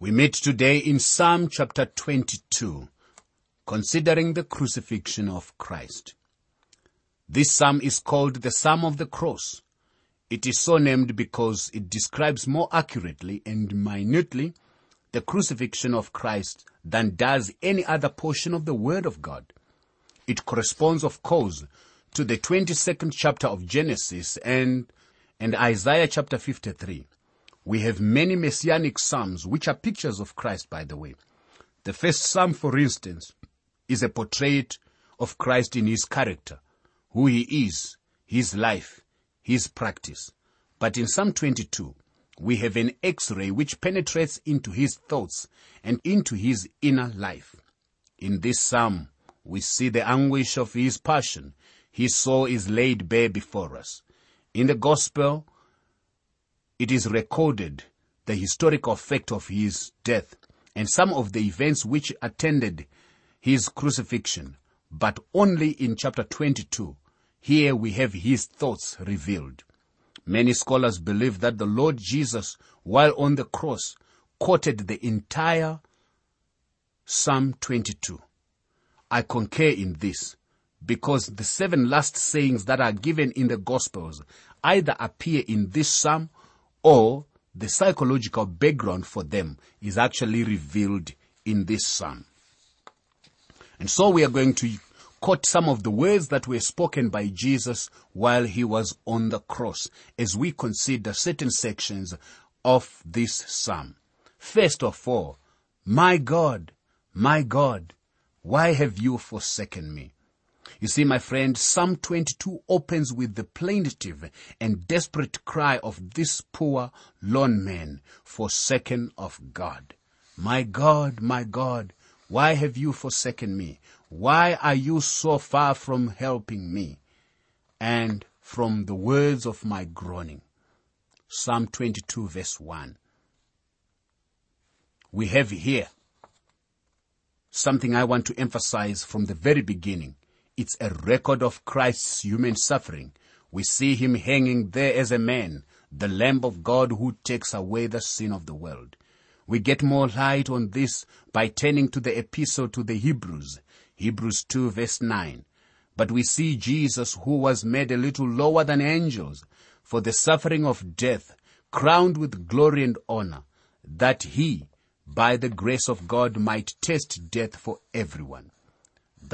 We meet today in Psalm chapter 22, considering the crucifixion of Christ. This psalm is called the Psalm of the Cross. It is so named because it describes more accurately and minutely the crucifixion of Christ than does any other portion of the Word of God. It corresponds, of course, to the 22nd chapter of Genesis and, and Isaiah chapter 53. We have many messianic psalms which are pictures of Christ, by the way. The first psalm, for instance, is a portrait of Christ in his character, who he is, his life, his practice. But in Psalm 22, we have an x-ray which penetrates into his thoughts and into his inner life. In this psalm, we see the anguish of his passion. His soul is laid bare before us. In the gospel, it is recorded the historical fact of his death and some of the events which attended his crucifixion, but only in chapter 22. Here we have his thoughts revealed. Many scholars believe that the Lord Jesus, while on the cross, quoted the entire Psalm 22. I concur in this because the seven last sayings that are given in the Gospels either appear in this psalm or the psychological background for them is actually revealed in this psalm. And so we are going to quote some of the words that were spoken by Jesus while he was on the cross as we consider certain sections of this psalm. First of all, my God, my God, why have you forsaken me? You see, my friend, Psalm 22 opens with the plaintive and desperate cry of this poor, lone man, forsaken of God. My God, my God, why have you forsaken me? Why are you so far from helping me? And from the words of my groaning. Psalm 22 verse 1. We have here something I want to emphasize from the very beginning. It's a record of Christ's human suffering. We see him hanging there as a man, the Lamb of God who takes away the sin of the world. We get more light on this by turning to the epistle to the Hebrews, Hebrews 2 verse 9. But we see Jesus who was made a little lower than angels for the suffering of death, crowned with glory and honor, that he, by the grace of God might taste death for everyone.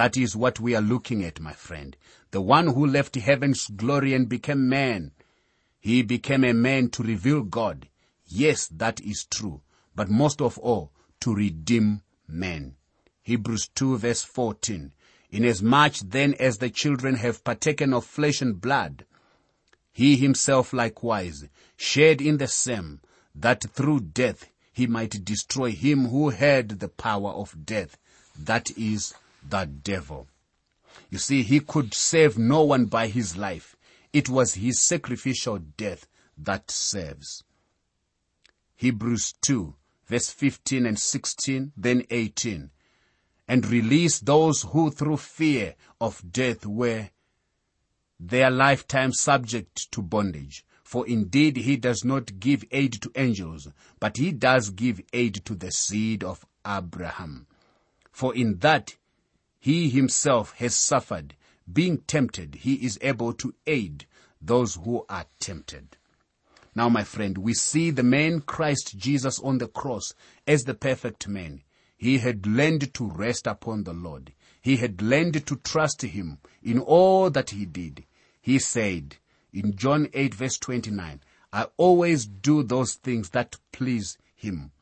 That is what we are looking at, my friend. The one who left heaven's glory and became man. He became a man to reveal God. Yes, that is true. But most of all, to redeem men. Hebrews 2 verse 14. Inasmuch then as the children have partaken of flesh and blood, he himself likewise shared in the same, that through death he might destroy him who had the power of death, that is, the devil. You see, he could save no one by his life. It was his sacrificial death that saves. Hebrews 2, verse 15 and 16, then 18. And release those who through fear of death were their lifetime subject to bondage. For indeed he does not give aid to angels, but he does give aid to the seed of Abraham. For in that he himself has suffered, being tempted, he is able to aid those who are tempted. Now, my friend, we see the man Christ Jesus on the cross as the perfect man. He had learned to rest upon the Lord. He had learned to trust him in all that he did. He said, in John 8 verse 29, I always do those things that please him.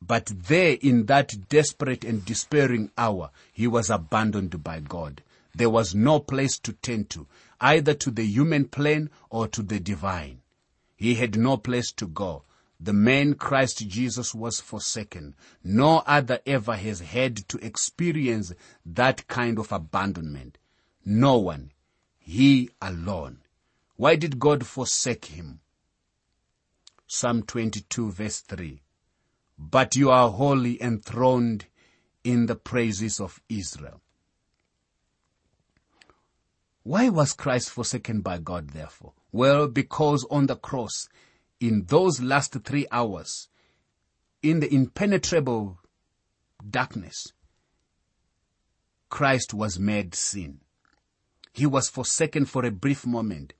But there in that desperate and despairing hour, he was abandoned by God. There was no place to turn to, either to the human plane or to the divine. He had no place to go. The man Christ Jesus was forsaken. No other ever has had to experience that kind of abandonment. No one. He alone. Why did God forsake him? Psalm 22 verse 3. But you are holy enthroned in the praises of Israel. Why was Christ forsaken by God therefore? Well, because on the cross, in those last three hours, in the impenetrable darkness, Christ was made sin. He was forsaken for a brief moment.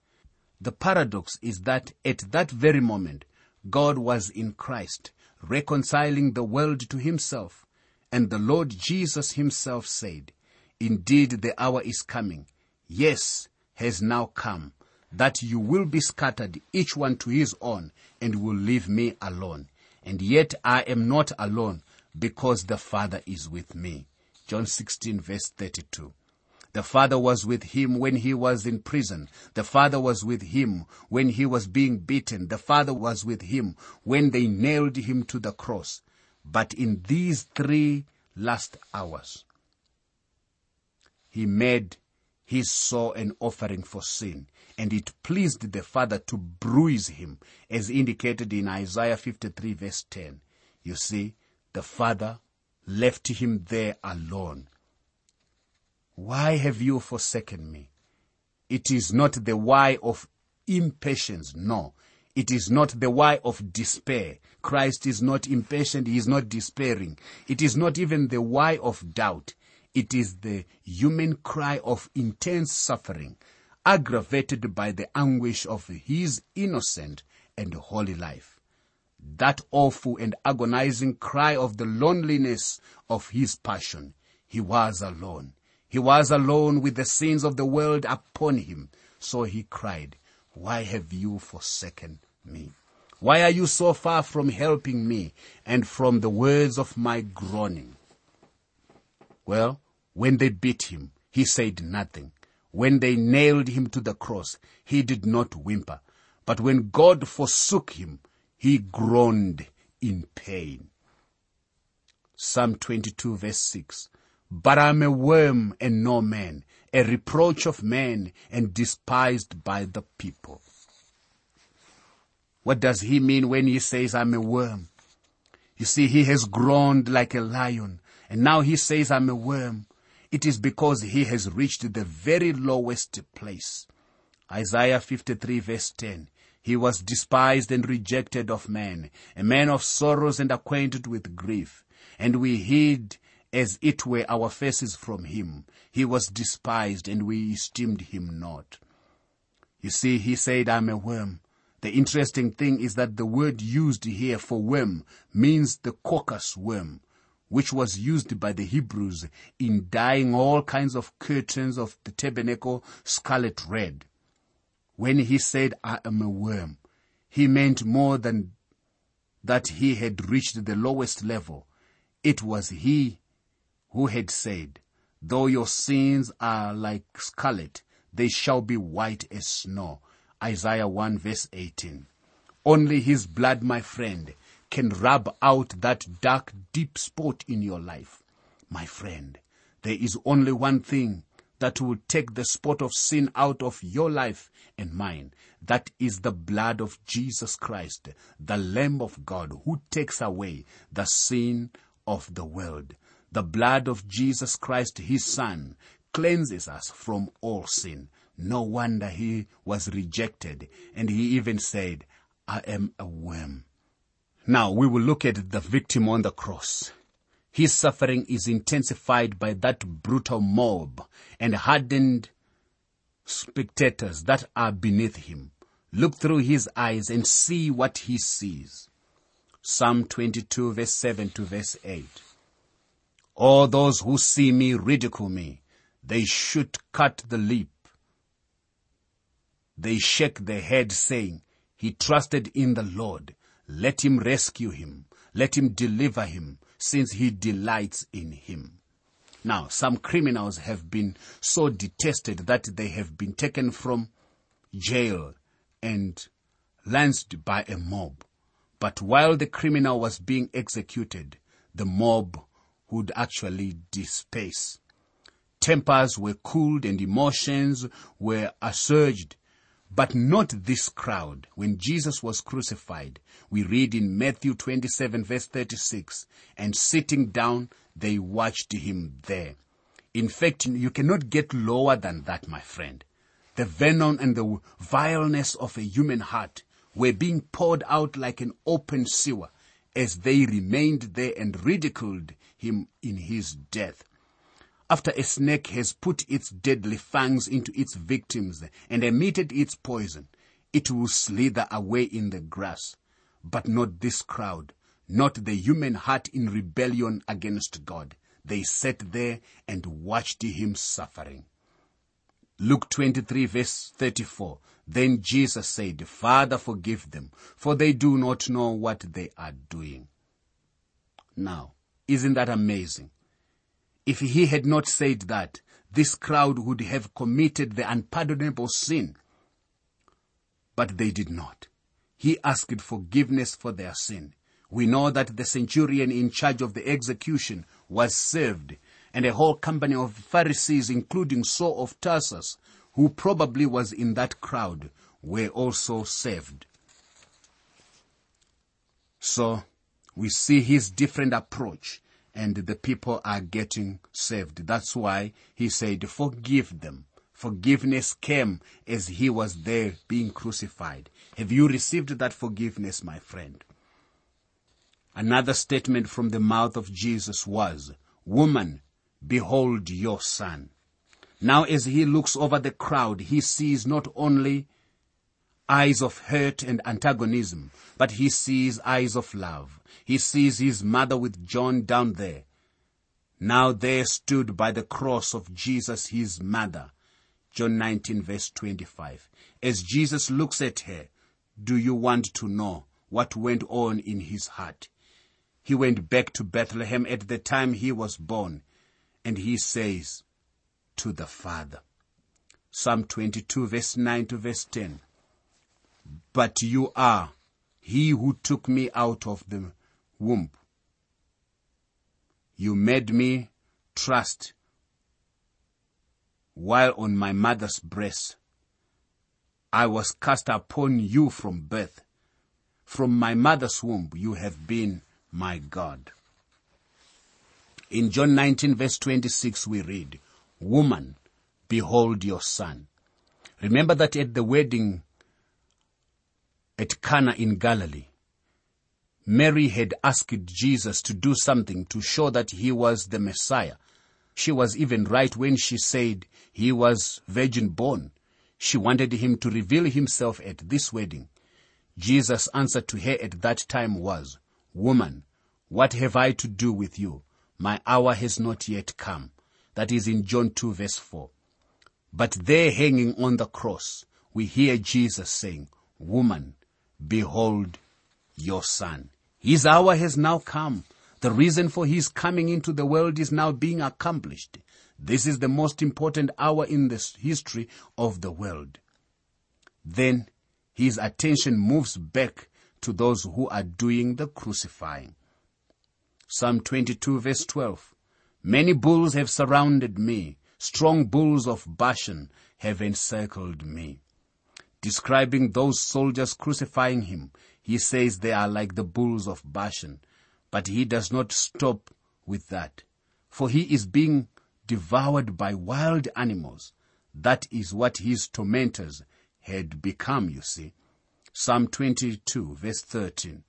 The paradox is that at that very moment, God was in Christ, reconciling the world to himself. And the Lord Jesus himself said, Indeed, the hour is coming. Yes, has now come, that you will be scattered, each one to his own, and will leave me alone. And yet I am not alone, because the Father is with me. John 16 verse 32. The Father was with him when he was in prison. The Father was with him when he was being beaten. The Father was with him when they nailed him to the cross. But in these three last hours, he made his soul an offering for sin. And it pleased the Father to bruise him, as indicated in Isaiah 53 verse 10. You see, the Father left him there alone why have you forsaken me? It is not the why of impatience, no. It is not the why of despair. Christ is not impatient, he is not despairing. It is not even the why of doubt. It is the human cry of intense suffering, aggravated by the anguish of his innocent and holy life. That awful and agonizing cry of the loneliness of his passion. He was alone. He was alone with the sins of the world upon him. So he cried, Why have you forsaken me? Why are you so far from helping me and from the words of my groaning? Well, when they beat him, he said nothing. When they nailed him to the cross, he did not whimper. But when God forsook him, he groaned in pain. Psalm 22 verse 6. But I am a worm and no man, a reproach of men and despised by the people. What does he mean when he says I'm a worm? You see, he has groaned like a lion and now he says I'm a worm. It is because he has reached the very lowest place. Isaiah 53 verse 10. He was despised and rejected of men, a man of sorrows and acquainted with grief. And we hid as it were our faces from him. He was despised and we esteemed him not. You see, he said, I'm a worm. The interesting thing is that the word used here for worm means the coccus worm, which was used by the Hebrews in dyeing all kinds of curtains of the tabernacle scarlet red. When he said, I am a worm, he meant more than that he had reached the lowest level. It was he who had said, Though your sins are like scarlet, they shall be white as snow. Isaiah 1 verse 18. Only his blood, my friend, can rub out that dark, deep spot in your life. My friend, there is only one thing that will take the spot of sin out of your life and mine. That is the blood of Jesus Christ, the Lamb of God who takes away the sin of the world. The blood of Jesus Christ, his son, cleanses us from all sin. No wonder he was rejected. And he even said, I am a worm. Now we will look at the victim on the cross. His suffering is intensified by that brutal mob and hardened spectators that are beneath him. Look through his eyes and see what he sees. Psalm 22 verse 7 to verse 8. All those who see me ridicule me. They should cut the lip. They shake their head saying, he trusted in the Lord. Let him rescue him. Let him deliver him since he delights in him. Now, some criminals have been so detested that they have been taken from jail and lanced by a mob. But while the criminal was being executed, the mob would actually disperse. Tempers were cooled and emotions were assuaged, but not this crowd. When Jesus was crucified, we read in Matthew 27 verse 36, and sitting down, they watched him there. In fact, you cannot get lower than that, my friend. The venom and the vileness of a human heart were being poured out like an open sewer as they remained there and ridiculed him in his death. After a snake has put its deadly fangs into its victims and emitted its poison, it will slither away in the grass. But not this crowd, not the human heart in rebellion against God. They sat there and watched him suffering. Luke 23 verse 34. Then Jesus said, Father, forgive them, for they do not know what they are doing. Now, isn't that amazing? If he had not said that, this crowd would have committed the unpardonable sin. But they did not. He asked forgiveness for their sin. We know that the centurion in charge of the execution was saved, and a whole company of Pharisees, including Saul of Tarsus, who probably was in that crowd, were also saved. So, we see his different approach and the people are getting saved. That's why he said, forgive them. Forgiveness came as he was there being crucified. Have you received that forgiveness, my friend? Another statement from the mouth of Jesus was, Woman, behold your son. Now as he looks over the crowd, he sees not only eyes of hurt and antagonism, but he sees eyes of love. He sees his mother with John down there. Now there stood by the cross of Jesus his mother. John 19 verse 25. As Jesus looks at her, do you want to know what went on in his heart? He went back to Bethlehem at the time he was born, and he says to the Father. Psalm 22 verse 9 to verse 10. But you are he who took me out of the womb. You made me trust while on my mother's breast. I was cast upon you from birth. From my mother's womb you have been my God. In John 19 verse 26 we read, Woman, behold your son. Remember that at the wedding at Cana in Galilee, Mary had asked Jesus to do something to show that he was the Messiah. She was even right when she said he was virgin born. She wanted him to reveal himself at this wedding. Jesus' answer to her at that time was, Woman, what have I to do with you? My hour has not yet come. That is in John 2 verse 4. But there hanging on the cross, we hear Jesus saying, Woman, behold your son. His hour has now come. The reason for his coming into the world is now being accomplished. This is the most important hour in the history of the world. Then his attention moves back to those who are doing the crucifying. Psalm 22 verse 12. Many bulls have surrounded me. Strong bulls of Bashan have encircled me. Describing those soldiers crucifying him, he says they are like the bulls of Bashan. But he does not stop with that. For he is being devoured by wild animals. That is what his tormentors had become, you see. Psalm 22 verse 13.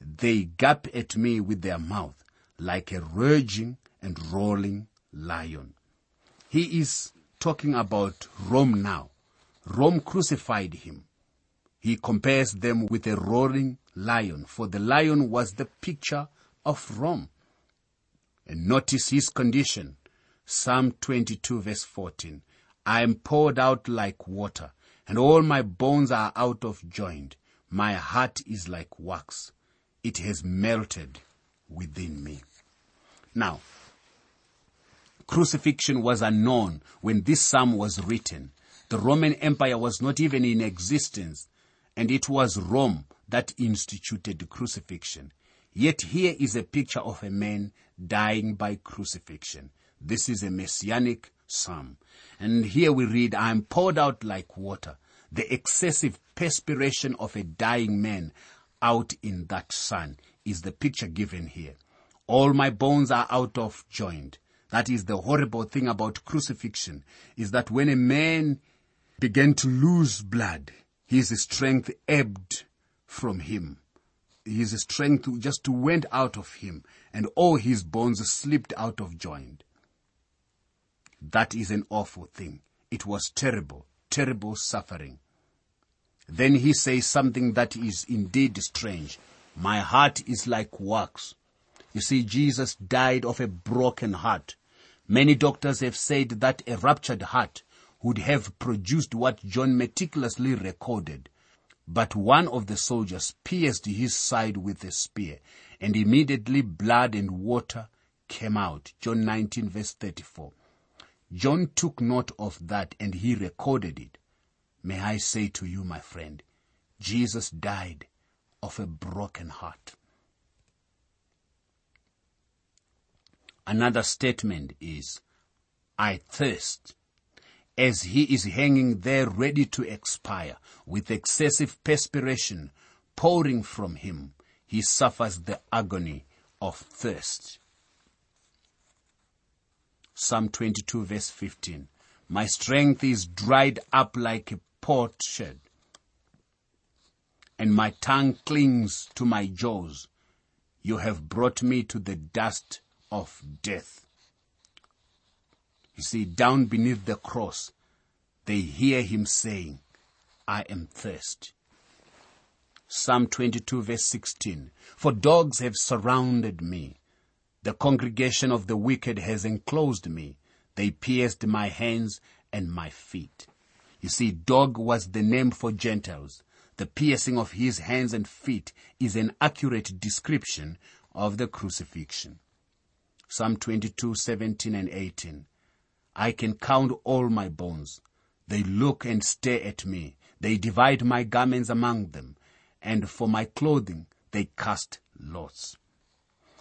They gap at me with their mouth like a raging and rolling lion. He is talking about Rome now. Rome crucified him. He compares them with a roaring lion, for the lion was the picture of Rome. And notice his condition. Psalm 22 verse 14. I am poured out like water, and all my bones are out of joint. My heart is like wax it has melted within me. Now, crucifixion was unknown when this psalm was written. The Roman Empire was not even in existence, and it was Rome that instituted the crucifixion. Yet here is a picture of a man dying by crucifixion. This is a messianic psalm. And here we read, I am poured out like water. The excessive perspiration of a dying man out in that sun is the picture given here. All my bones are out of joint. That is the horrible thing about crucifixion, is that when a man began to lose blood, his strength ebbed from him. his strength just went out of him and all his bones slipped out of joint. That is an awful thing. It was terrible, terrible suffering. Then he says something that is indeed strange. My heart is like wax. You see, Jesus died of a broken heart. Many doctors have said that a ruptured heart would have produced what John meticulously recorded. But one of the soldiers pierced his side with a spear, and immediately blood and water came out. John 19 verse 34. John took note of that and he recorded it. May I say to you, my friend, Jesus died of a broken heart. Another statement is, I thirst. As he is hanging there ready to expire with excessive perspiration pouring from him, he suffers the agony of thirst. Psalm 22 verse 15. My strength is dried up like a potsherd, and my tongue clings to my jaws. You have brought me to the dust of death. You see, down beneath the cross, they hear him saying, I am thirsty. Psalm 22 verse 16. For dogs have surrounded me. The congregation of the wicked has enclosed me. They pierced my hands and my feet. You see, dog was the name for Gentiles. The piercing of his hands and feet is an accurate description of the crucifixion. Psalm 22, 17 and 18. I can count all my bones. They look and stare at me. They divide my garments among them, and for my clothing they cast lots.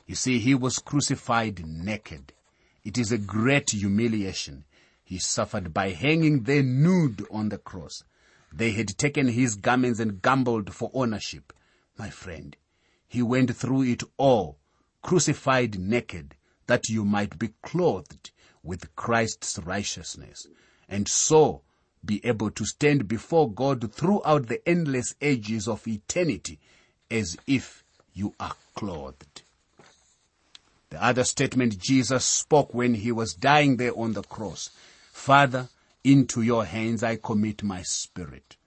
You see, he was crucified naked. It is a great humiliation. He suffered by hanging there nude on the cross. They had taken his garments and gambled for ownership. My friend, he went through it all, crucified naked, that you might be clothed with Christ's righteousness, and so be able to stand before God throughout the endless ages of eternity as if you are clothed. The other statement Jesus spoke when he was dying there on the cross. Father, into your hands I commit my spirit.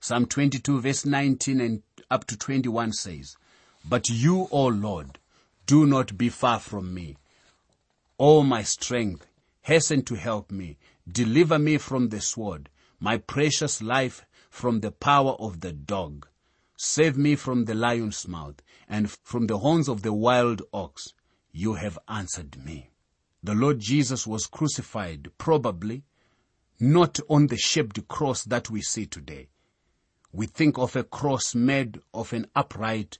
Psalm 22 verse 19 and up to 21 says, But you, O Lord, do not be far from me. O my strength, hasten to help me. Deliver me from the sword, my precious life from the power of the dog. Save me from the lion's mouth and from the horns of the wild ox. You have answered me. The Lord Jesus was crucified probably not on the shaped cross that we see today. We think of a cross made of an upright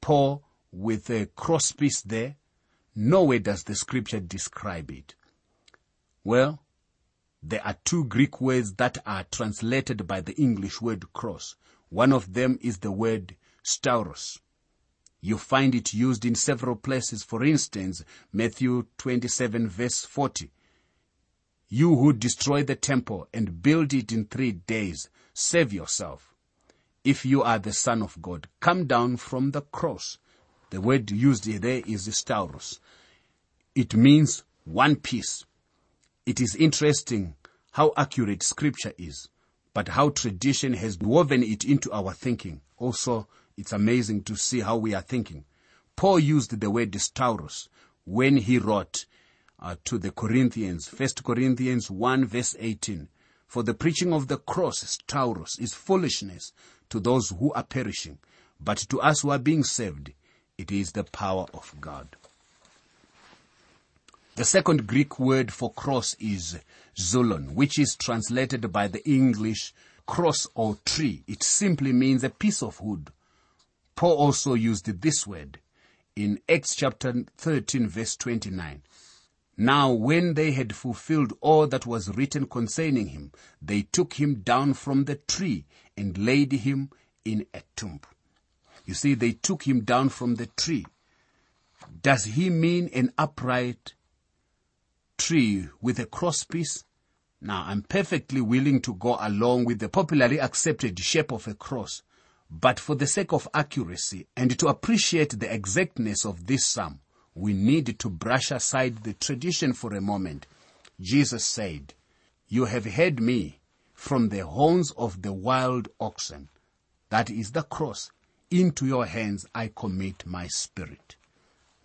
pole with a crosspiece there. Nowhere does the scripture describe it. Well, there are two Greek words that are translated by the English word cross. One of them is the word stauros. You find it used in several places. For instance, Matthew 27 verse 40. You who destroy the temple and build it in three days, save yourself. If you are the son of God, come down from the cross. The word used there is stauros. It means one piece. It is interesting how accurate scripture is but how tradition has woven it into our thinking. Also, it's amazing to see how we are thinking. Paul used the word stauros when he wrote uh, to the Corinthians, 1 Corinthians 1 verse 18. For the preaching of the cross, stauros, is foolishness to those who are perishing, but to us who are being saved, it is the power of God. The second Greek word for cross is xulon, which is translated by the English cross or tree. It simply means a piece of wood. Paul also used this word in Acts chapter 13 verse 29. Now when they had fulfilled all that was written concerning him, they took him down from the tree and laid him in a tomb. You see, they took him down from the tree. Does he mean an upright tree with a crosspiece. Now, I'm perfectly willing to go along with the popularly accepted shape of a cross, But for the sake of accuracy and to appreciate the exactness of this psalm, we need to brush aside the tradition for a moment. Jesus said, You have heard me from the horns of the wild oxen. That is the cross. Into your hands I commit my spirit.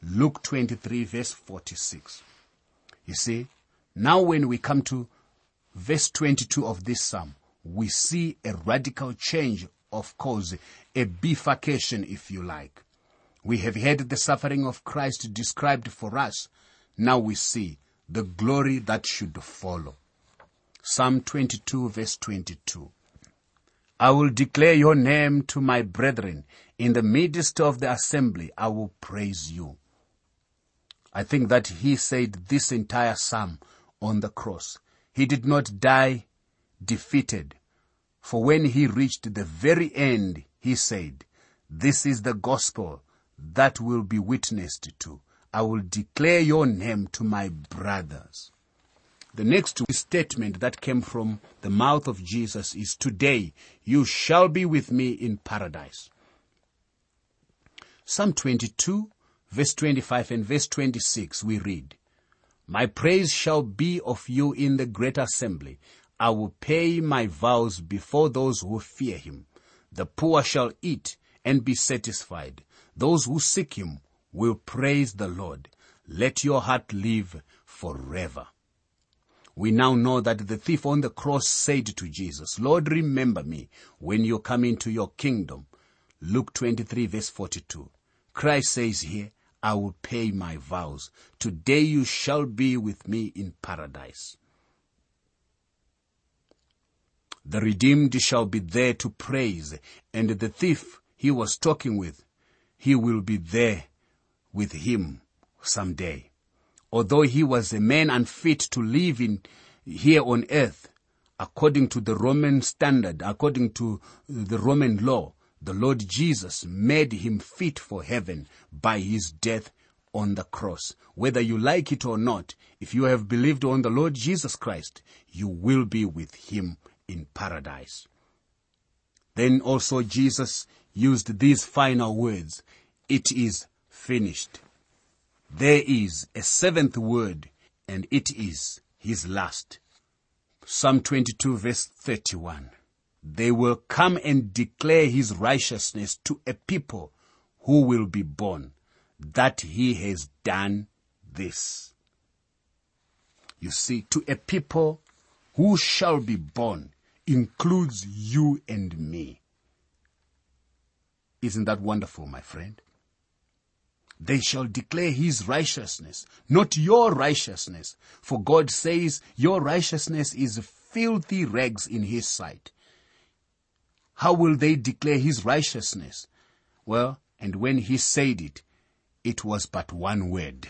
Luke 23 verse 46. You see, now when we come to verse 22 of this psalm, we see a radical change, of course, a bifurcation, if you like. We have heard the suffering of Christ described for us. Now we see the glory that should follow. Psalm 22 verse 22. I will declare your name to my brethren. In the midst of the assembly, I will praise you. I think that he said this entire psalm on the cross. He did not die defeated. For when he reached the very end, he said, this is the gospel that will be witnessed to. I will declare your name to my brothers. The next statement that came from the mouth of Jesus is today you shall be with me in paradise. Psalm 22 verse 25 and verse 26 we read, My praise shall be of you in the great assembly. I will pay my vows before those who fear him. The poor shall eat and be satisfied. Those who seek him will praise the Lord. Let your heart live forever. We now know that the thief on the cross said to Jesus, Lord, remember me when you come into your kingdom. Luke 23 verse 42. Christ says here, I will pay my vows. Today you shall be with me in paradise. The redeemed shall be there to praise, and the thief he was talking with, he will be there with him someday. Although he was a man unfit to live in here on earth, according to the Roman standard, according to the Roman law, the Lord Jesus made him fit for heaven by his death on the cross. Whether you like it or not, if you have believed on the Lord Jesus Christ, you will be with him in paradise. Then also Jesus used these final words, it is finished. There is a seventh word and it is his last. Psalm 22 verse 31 they will come and declare his righteousness to a people who will be born, that he has done this. You see, to a people who shall be born includes you and me. Isn't that wonderful, my friend? They shall declare his righteousness, not your righteousness. For God says your righteousness is filthy rags in his sight. How will they declare his righteousness? Well, and when he said it, it was but one word.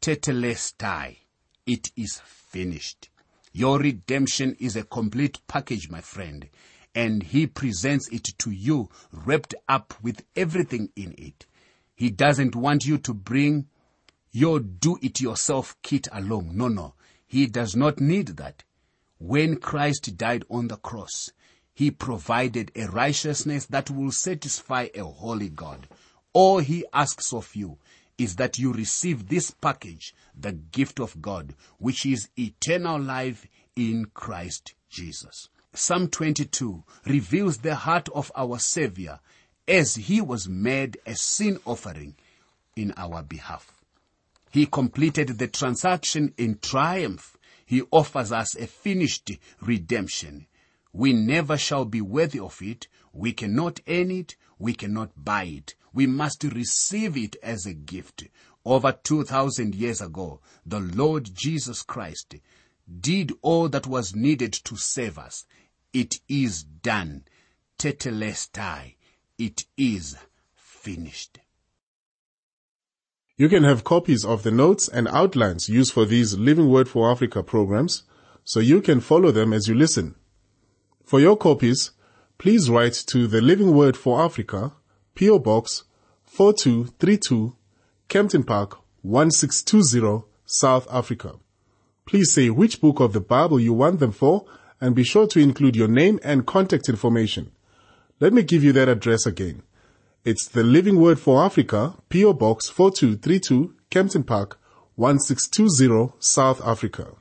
Tetelestai. It is finished. Your redemption is a complete package, my friend, and he presents it to you wrapped up with everything in it. He doesn't want you to bring your do-it-yourself kit along. No, no. He does not need that. When Christ died on the cross, he provided a righteousness that will satisfy a holy God. All he asks of you is that you receive this package, the gift of God, which is eternal life in Christ Jesus. Psalm 22 reveals the heart of our Savior as he was made a sin offering in our behalf. He completed the transaction in triumph. He offers us a finished redemption. We never shall be worthy of it. We cannot earn it. We cannot buy it. We must receive it as a gift. Over 2000 years ago, the Lord Jesus Christ did all that was needed to save us. It is done. Tetelestai. It is finished. You can have copies of the notes and outlines used for these Living Word for Africa programs so you can follow them as you listen. For your copies, please write to the Living Word for Africa, PO Box 4232, Kempton Park 1620, South Africa. Please say which book of the Bible you want them for and be sure to include your name and contact information. Let me give you that address again. It's the Living Word for Africa, PO Box 4232, Kempton Park, 1620, South Africa.